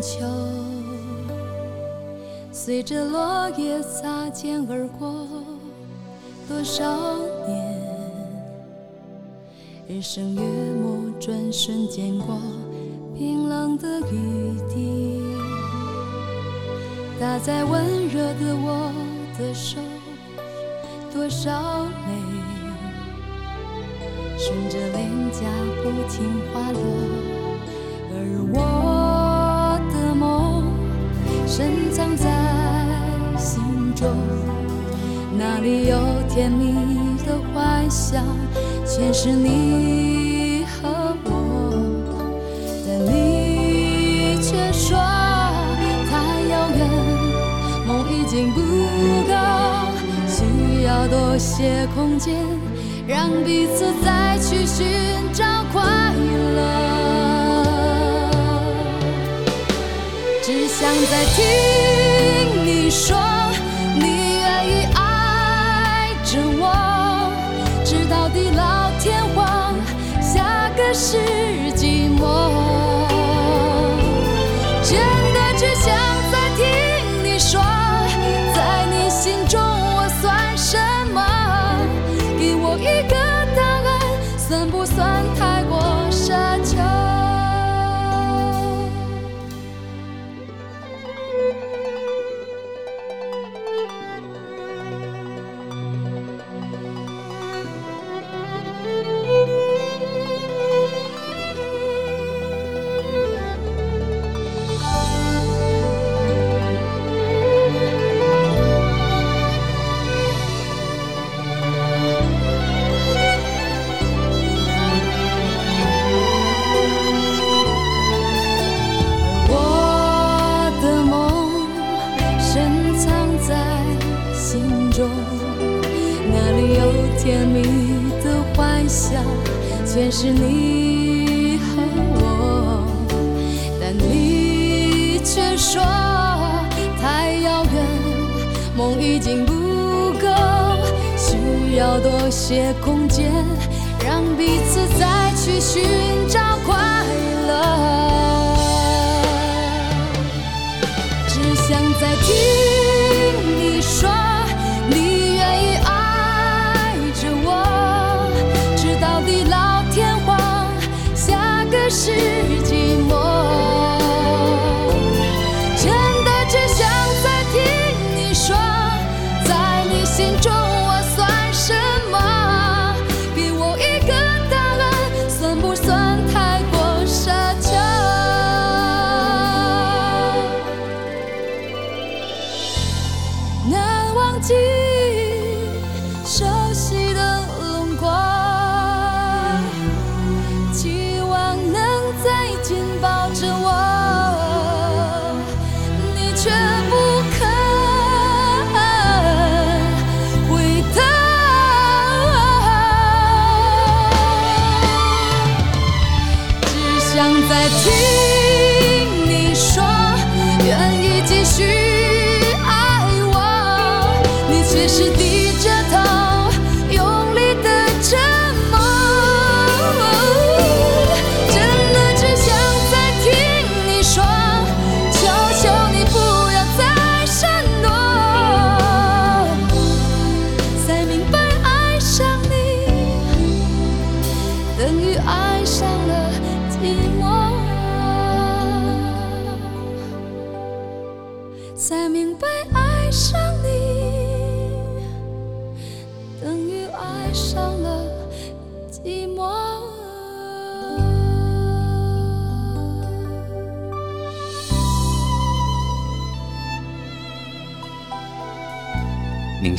秋，随着落叶擦肩而过，多少年，日升月没，转瞬间过，冰冷的雨滴打在温热的我的手，多少泪。顺着脸颊不停滑落，而我深藏在心中，那里有甜蜜的幻想，全是你和我，但你却说太遥远，梦已经不够，需要多些空间。让彼此再去寻找快乐，想再听你说，你愿意爱着我，直到地老天荒，下个世全是你和我，但你却说太遥远，梦已经不够，需要多些空间，让彼此再去寻找快乐。只想再听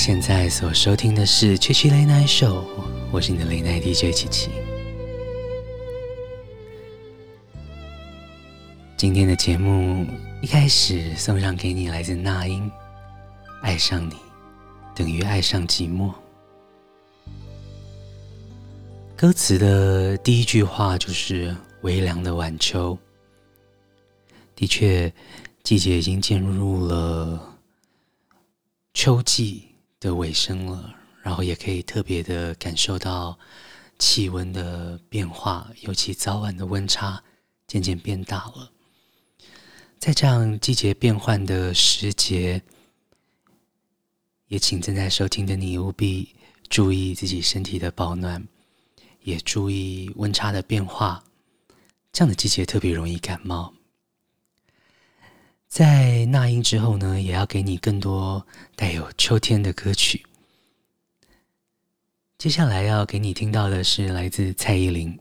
现在所收听的是七七 Late Night Show，我是你的雷奈 DJ 七七。今天的节目一开始送上给你来自那英，《爱上你等于爱上寂寞》。歌词的第一句话就是“微凉的晚秋”，的确，季节已经进入了秋季。的尾声了，然后也可以特别的感受到气温的变化，尤其早晚的温差渐渐变大了。在这样季节变换的时节，也请正在收听的你务必注意自己身体的保暖，也注意温差的变化。这样的季节特别容易感冒。在那英之后呢，也要给你更多带有秋天的歌曲。接下来要给你听到的是来自蔡依林。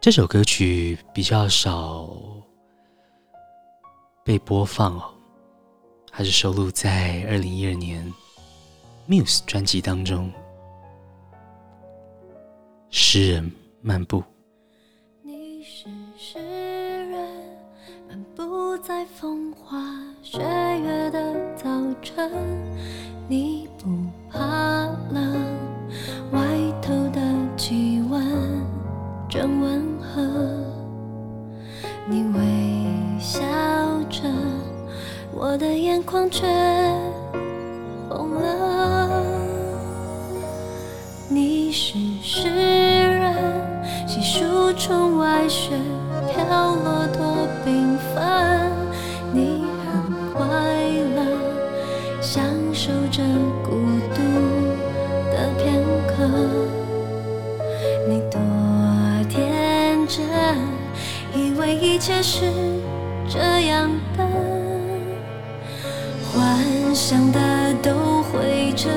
这首歌曲比较少被播放哦，还是收录在二零一二年 Muse 专辑当中，《诗人漫步》。在风花雪月的早晨。你不怕冷，外头的气温正温和。你微笑着，我的眼眶却红了。你是诗人，细数窗外雪飘落多缤一切是这样的，幻想的都会真，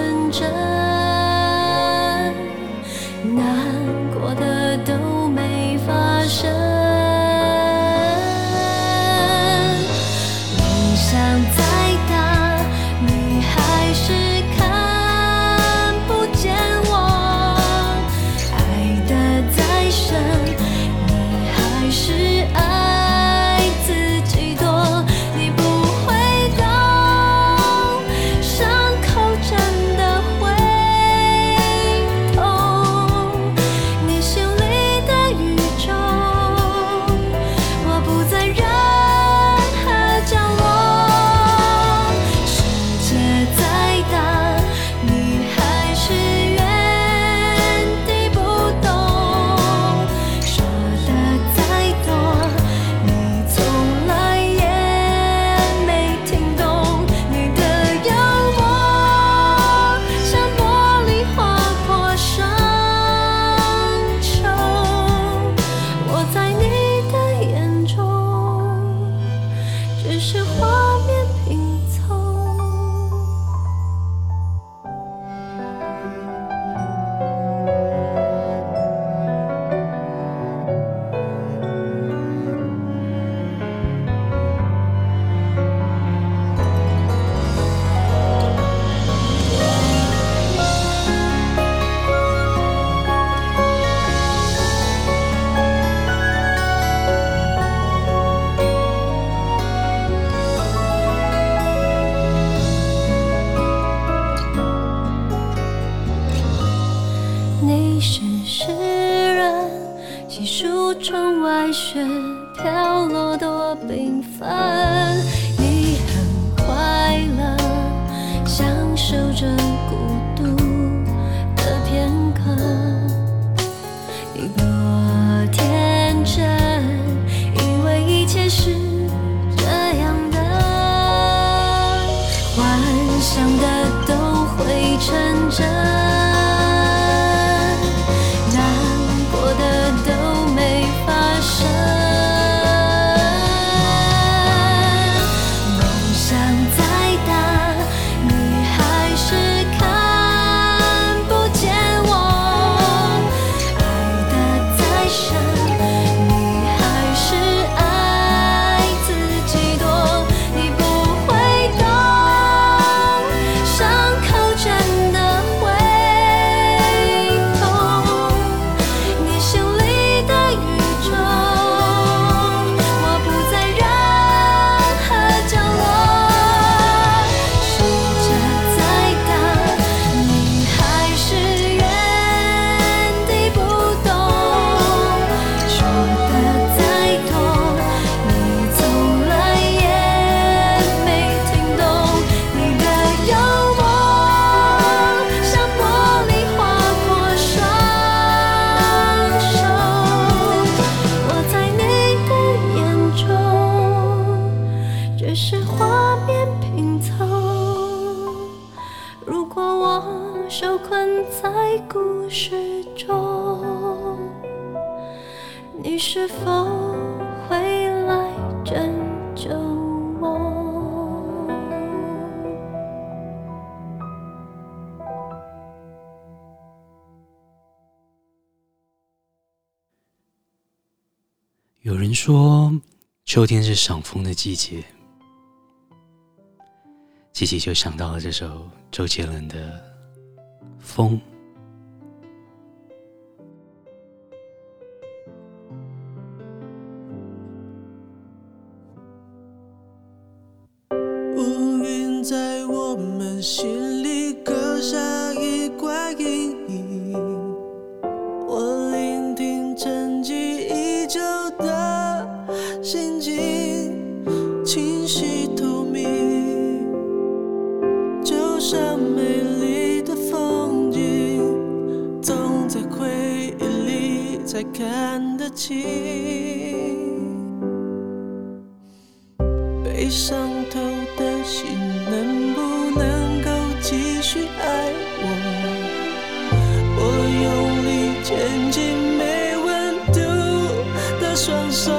人说，秋天是赏枫的季节。琪琪就想到了这首周杰伦的《风》。乌云在我们心里刻下看得清。被伤透的心，能不能够继续爱我？我用力牵紧没温度的双手，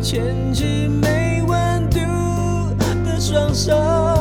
牵起没温度的双手。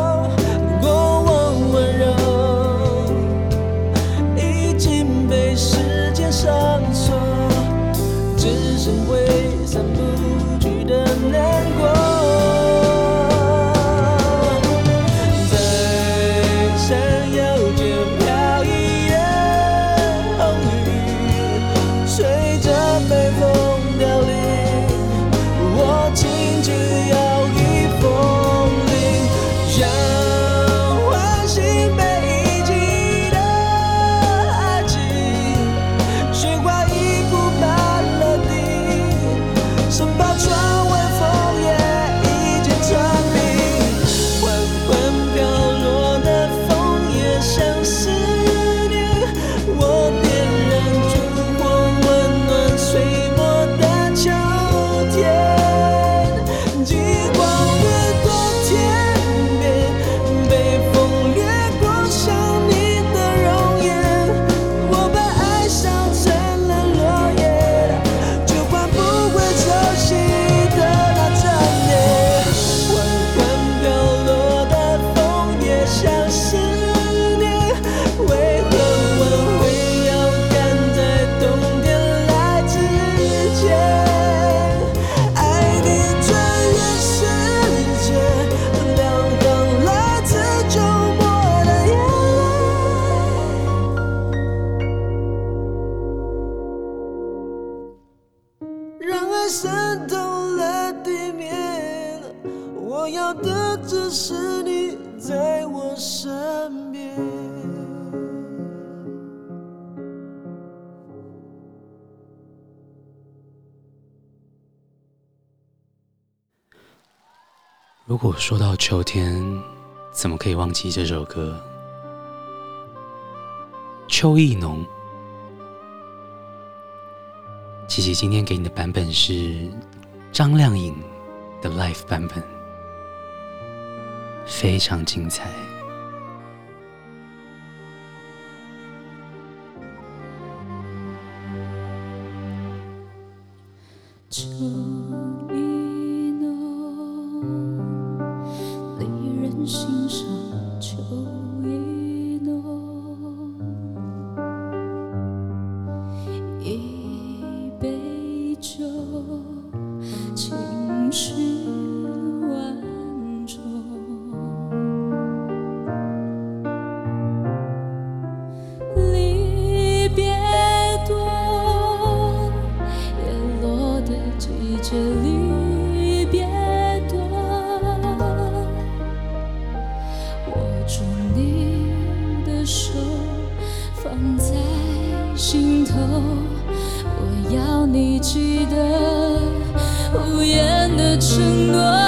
如果说到秋天，怎么可以忘记这首歌？秋意浓。琪琪今天给你的版本是张靓颖的 Live 版本，非常精彩。心头我要你记得无言的承诺。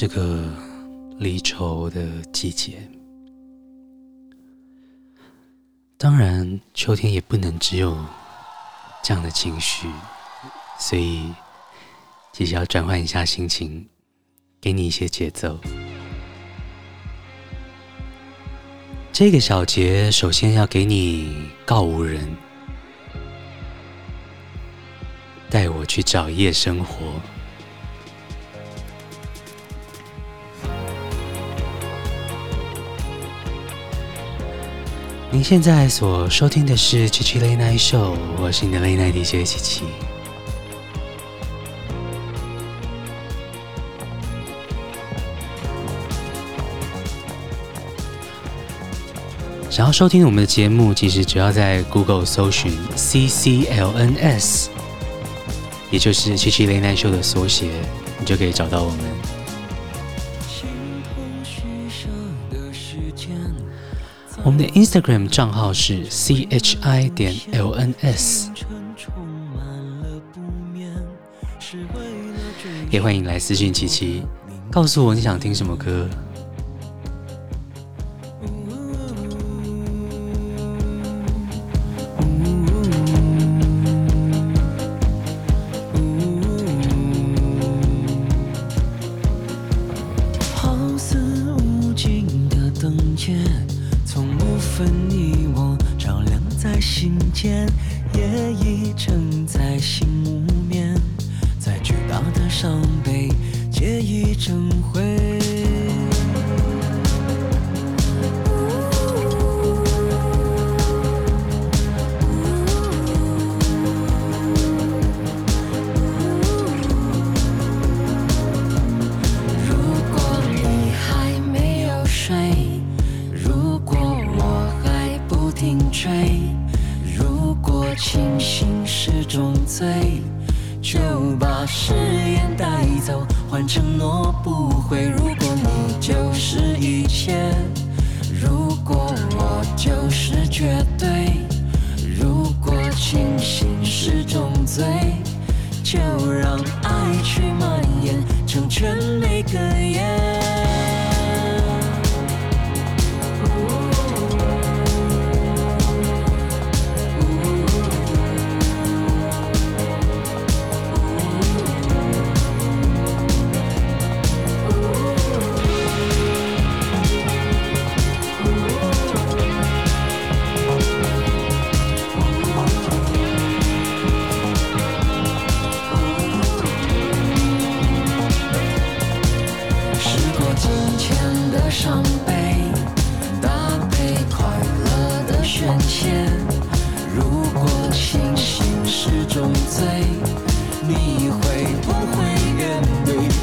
是个离愁的季节。当然，秋天也不能只有这样的情绪，所以其实要转换一下心情，给你一些节奏。这个小节首先要给你告五人，带我去找夜生活。您现在所收听的是七七 Late Night Show，我是你的 Late Night DJ 七七。想要收听我们的节目，其实只要在 Google 搜寻 CCLNS，也就是七七 Late Night Show 的缩写，你就可以找到我们。我们的 Instagram 账号是 chi 点 lns，也欢迎来私信七七，告诉我你想听什么歌。带走换承诺不回如果你就是一切如果我就是绝对如果清醒是种罪就让爱去蔓延成全每个夜。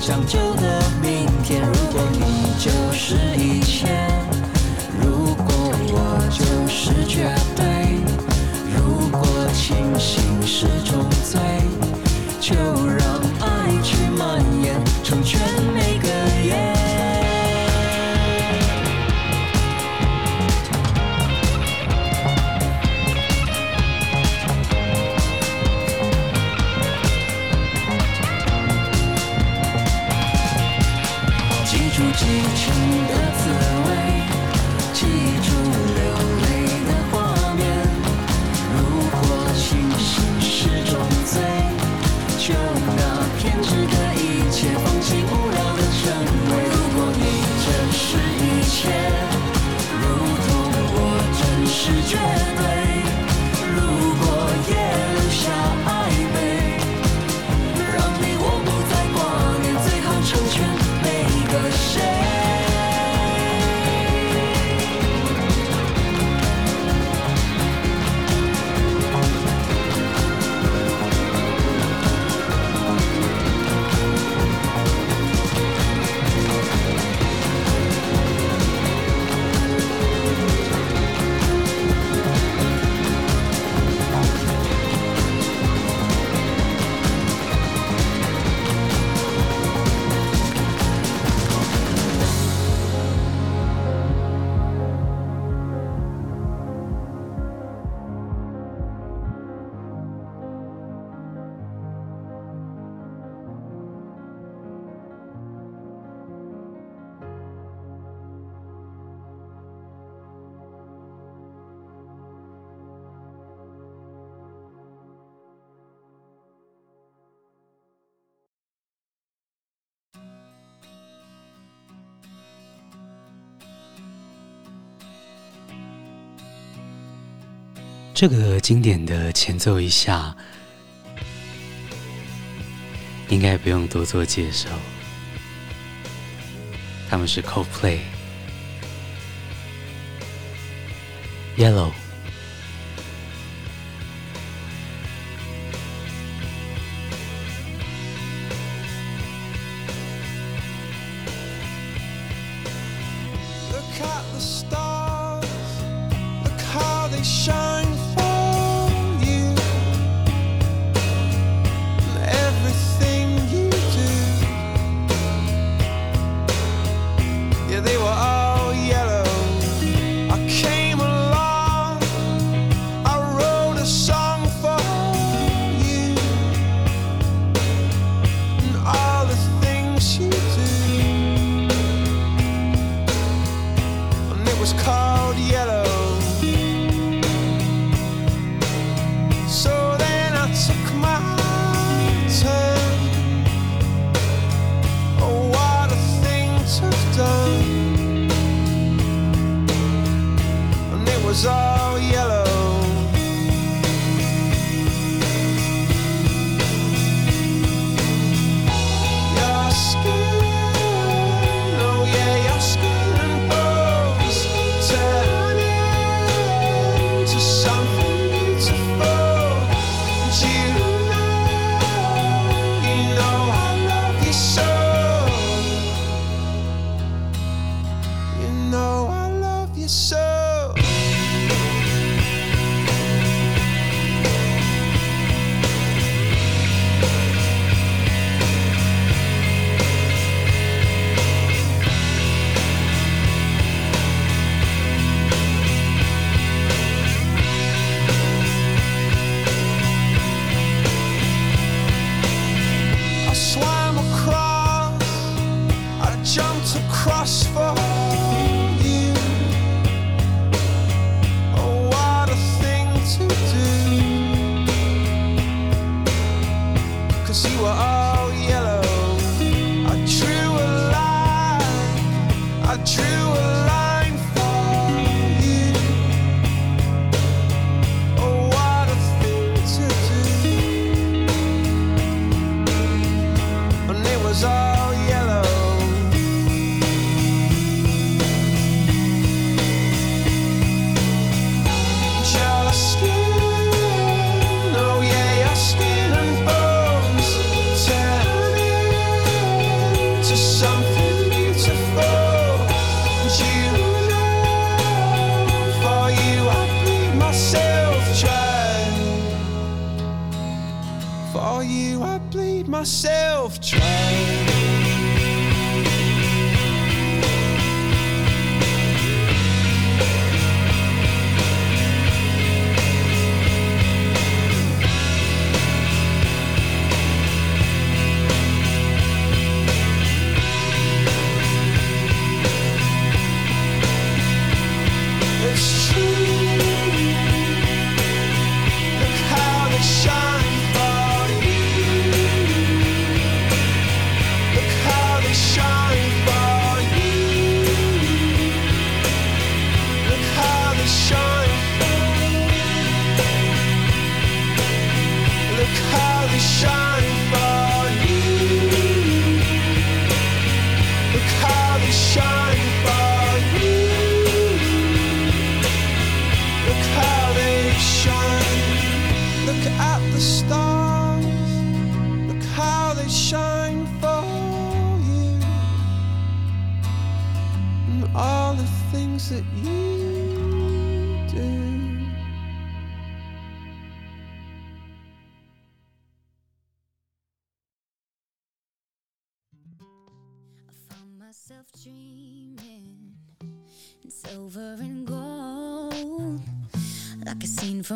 将就的明天如果你就是一切这个经典的前奏一下，应该不用多做介绍。他们是 Coldplay，Yellow。myself trying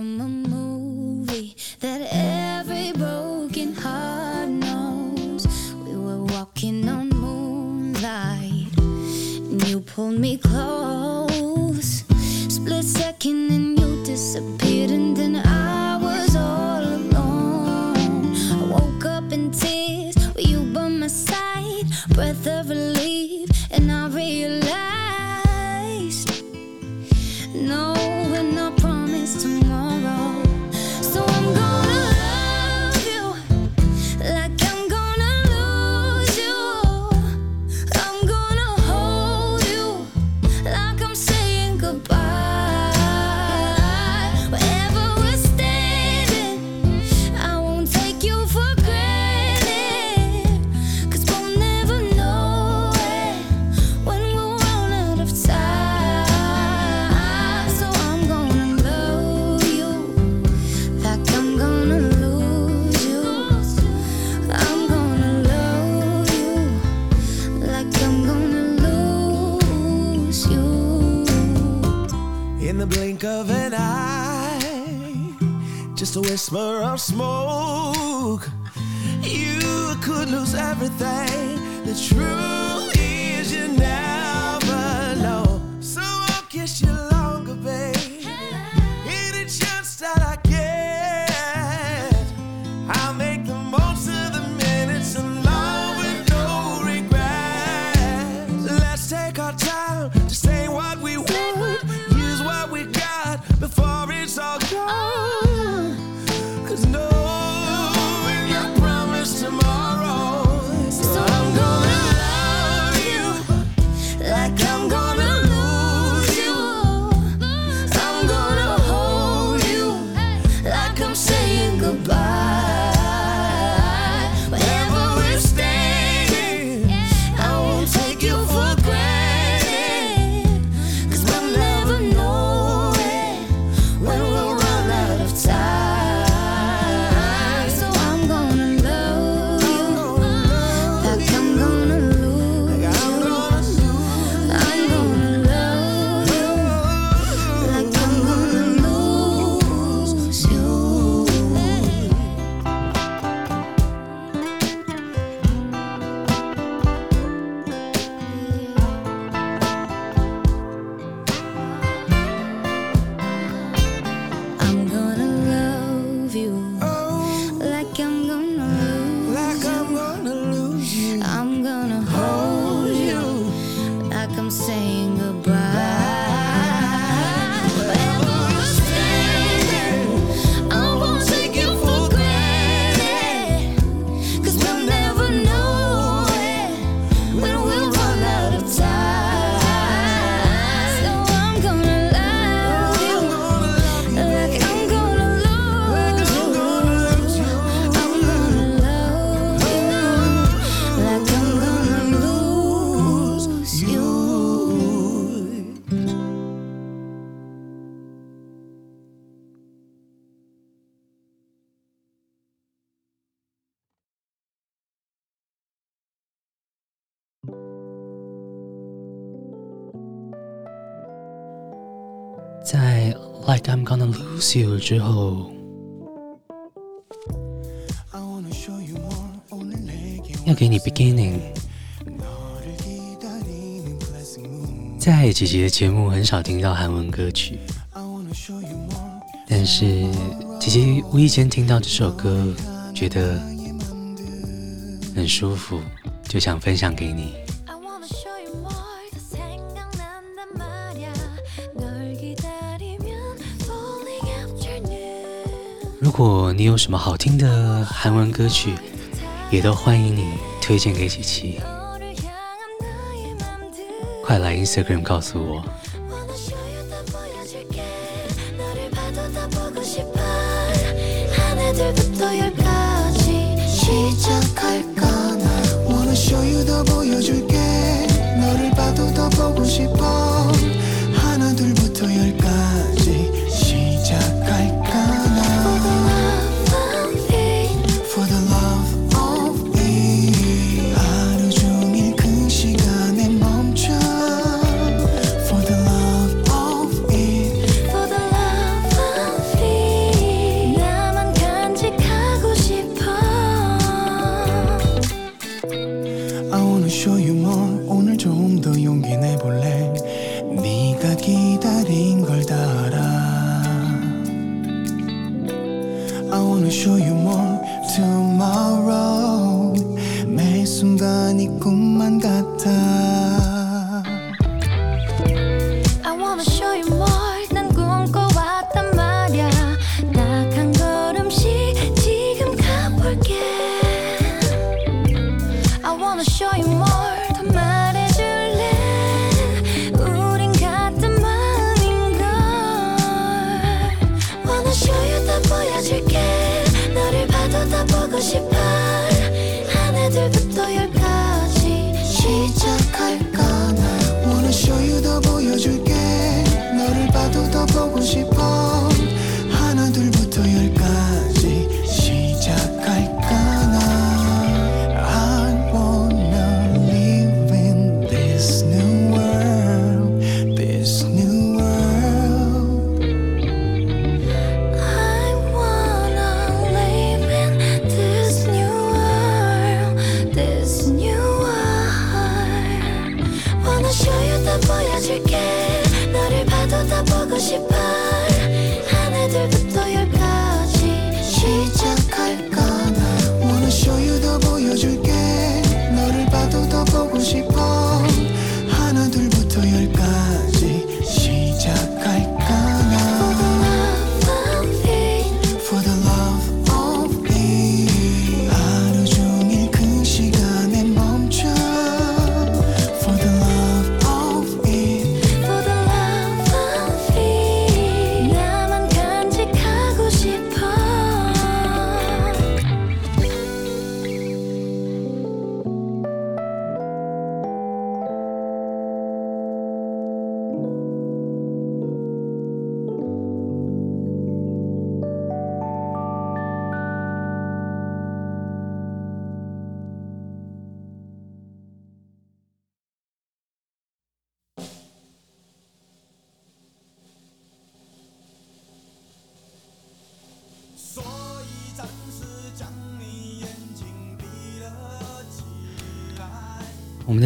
Tamam got time. i'm gonna lose you 之后。要给你 beginning 在姐姐的节目很少听到韩文歌曲。但是姐姐无意间听到这首歌觉得很舒服就想分享给你。如果你有什么好听的韩文歌曲，也都欢迎你推荐给琪琪。快来 Instagram 告诉我。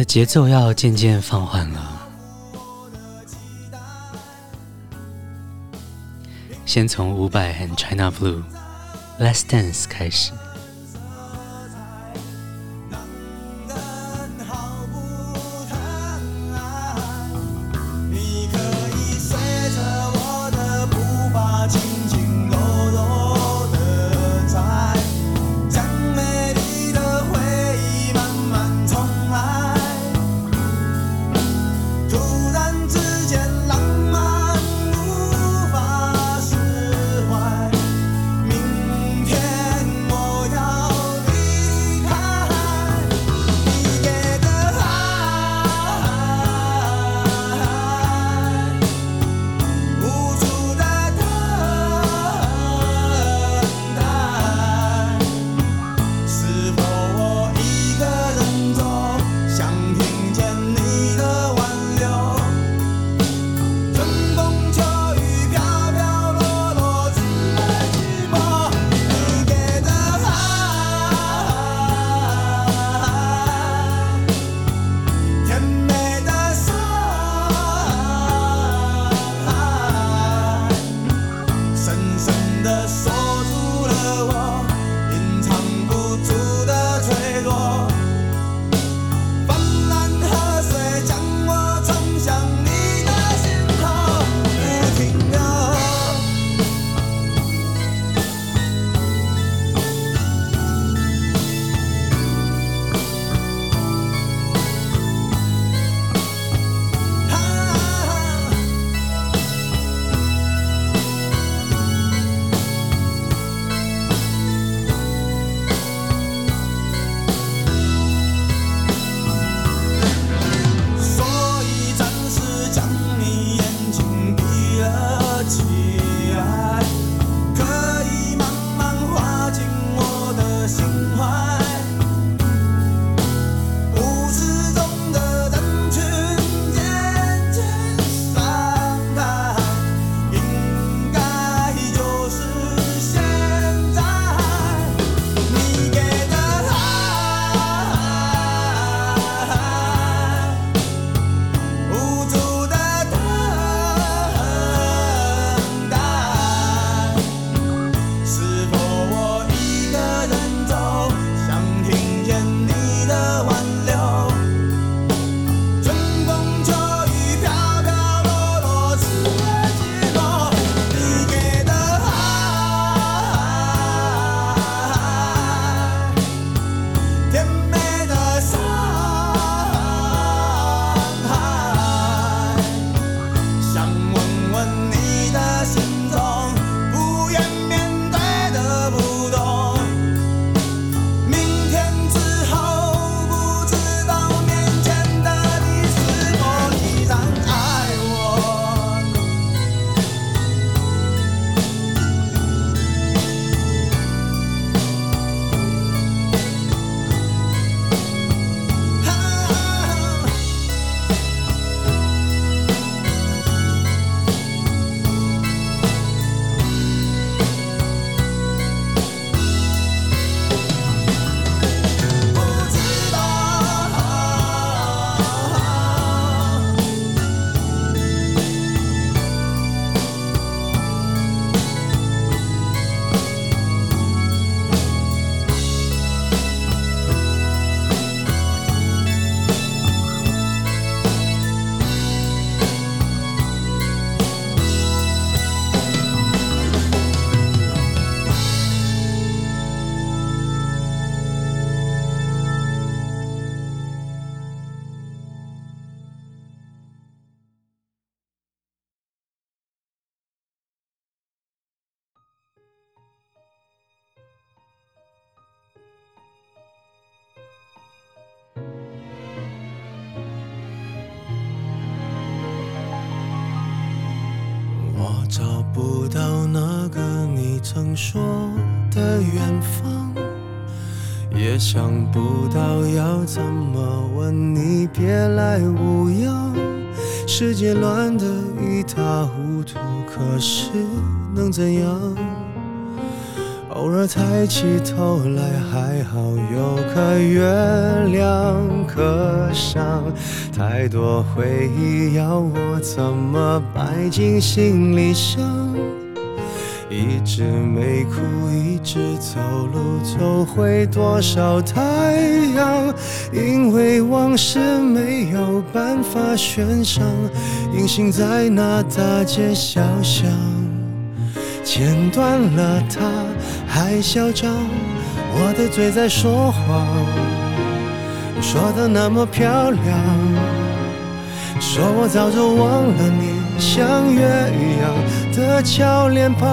节奏要渐渐放缓了，先从五百和 China Blue《Let's Dance》开始。曾说的远方，也想不到要怎么问你，别来无恙。世界乱得一塌糊涂，可是能怎样？偶尔抬起头来，还好有颗月亮可赏。太多回忆要我怎么摆进行李箱？一直没哭，一直走路，走回多少太阳？因为往事没有办法悬赏，隐形在那大街小巷。剪断了它还嚣张，我的嘴在说谎，说得那么漂亮，说我早就忘了你，像月一样的俏脸庞，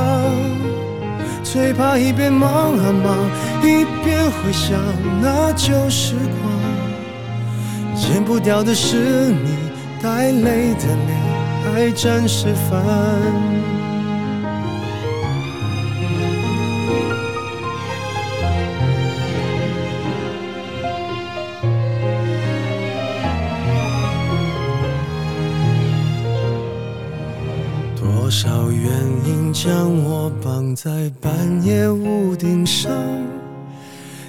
最怕一边忙啊忙，一边回想那旧时光，剪不掉的是你带泪的脸，还真是烦。将我绑在半夜屋顶上，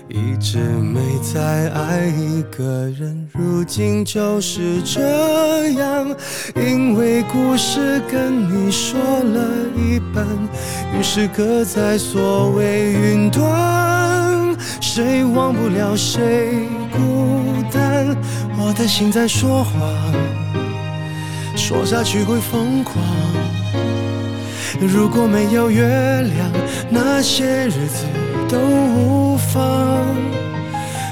一直没再爱一个人，如今就是这样。因为故事跟你说了一半，于是搁在所谓云端，谁忘不了谁孤单，我的心在说谎，说下去会疯狂。如果没有月亮，那些日子都无妨。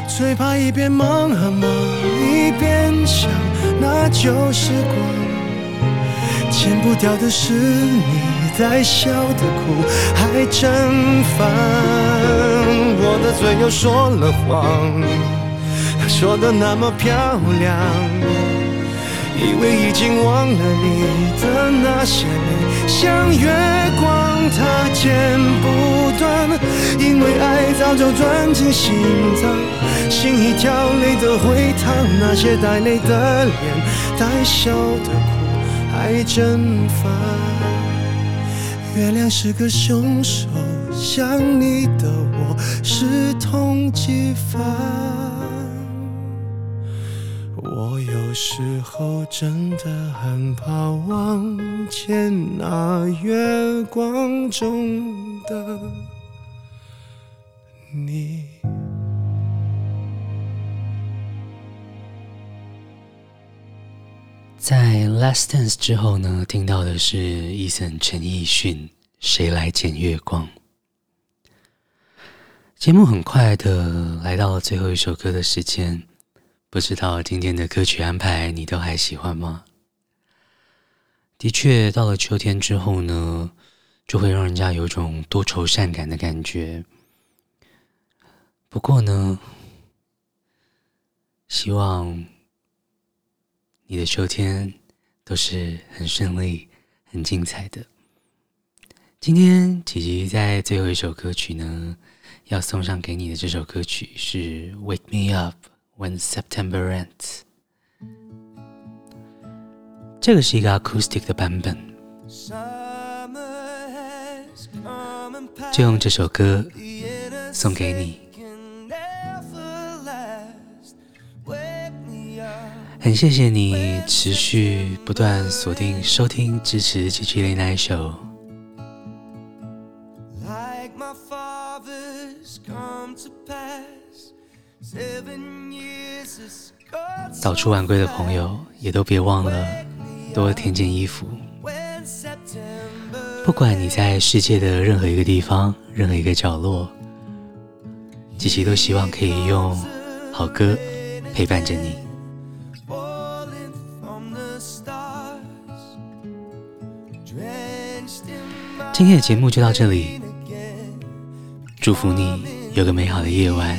最怕一边忙啊忙，一边想那旧时光。剪不掉的是你在笑的哭，还真烦。我的嘴又说了谎，说的那么漂亮，以为已经忘了你的那些年。像月光，它剪不断，因为爱早就钻进心脏，心一跳泪的回淌，那些带泪的脸，带笑的哭，还真烦。月亮是个凶手，想你的我是通缉犯。有时候真的很怕望见那月光中的你。在《Last Dance》之后呢，听到的是 Eason 陈奕迅《谁来剪月光》。节目很快的来到了最后一首歌的时间。不知道今天的歌曲安排你都还喜欢吗？的确，到了秋天之后呢，就会让人家有种多愁善感的感觉。不过呢，希望你的秋天都是很顺利、很精彩的。今天姐姐在最后一首歌曲呢，要送上给你的这首歌曲是《Wake Me Up》。When September ends，这个是一个 acoustic 的版本，就用这首歌送给你。很谢谢你持续不断锁定收听支持七七零奈秀。早出晚归的朋友，也都别忘了多添件衣服。不管你在世界的任何一个地方、任何一个角落，琪琪都希望可以用好歌陪伴着你。今天的节目就到这里，祝福你有个美好的夜晚，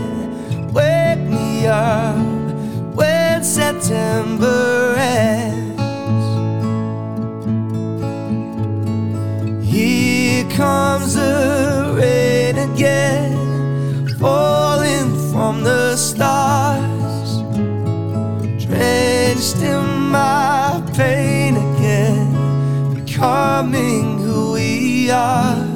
September ends. Here comes the rain again, falling from the stars, drenched in my pain again, becoming who we are.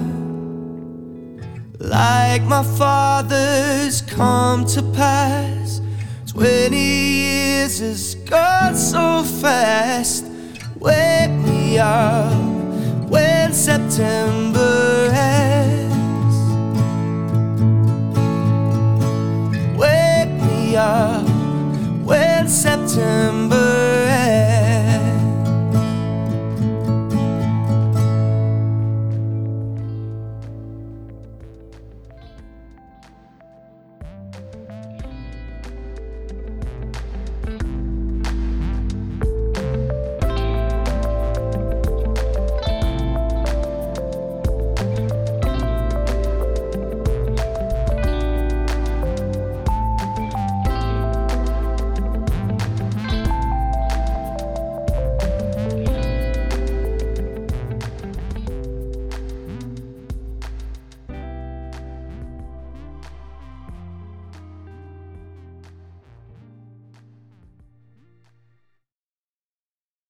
Like my father's come to pass, twenty years has gone so fast. Wake me up when September ends. Wake me up when September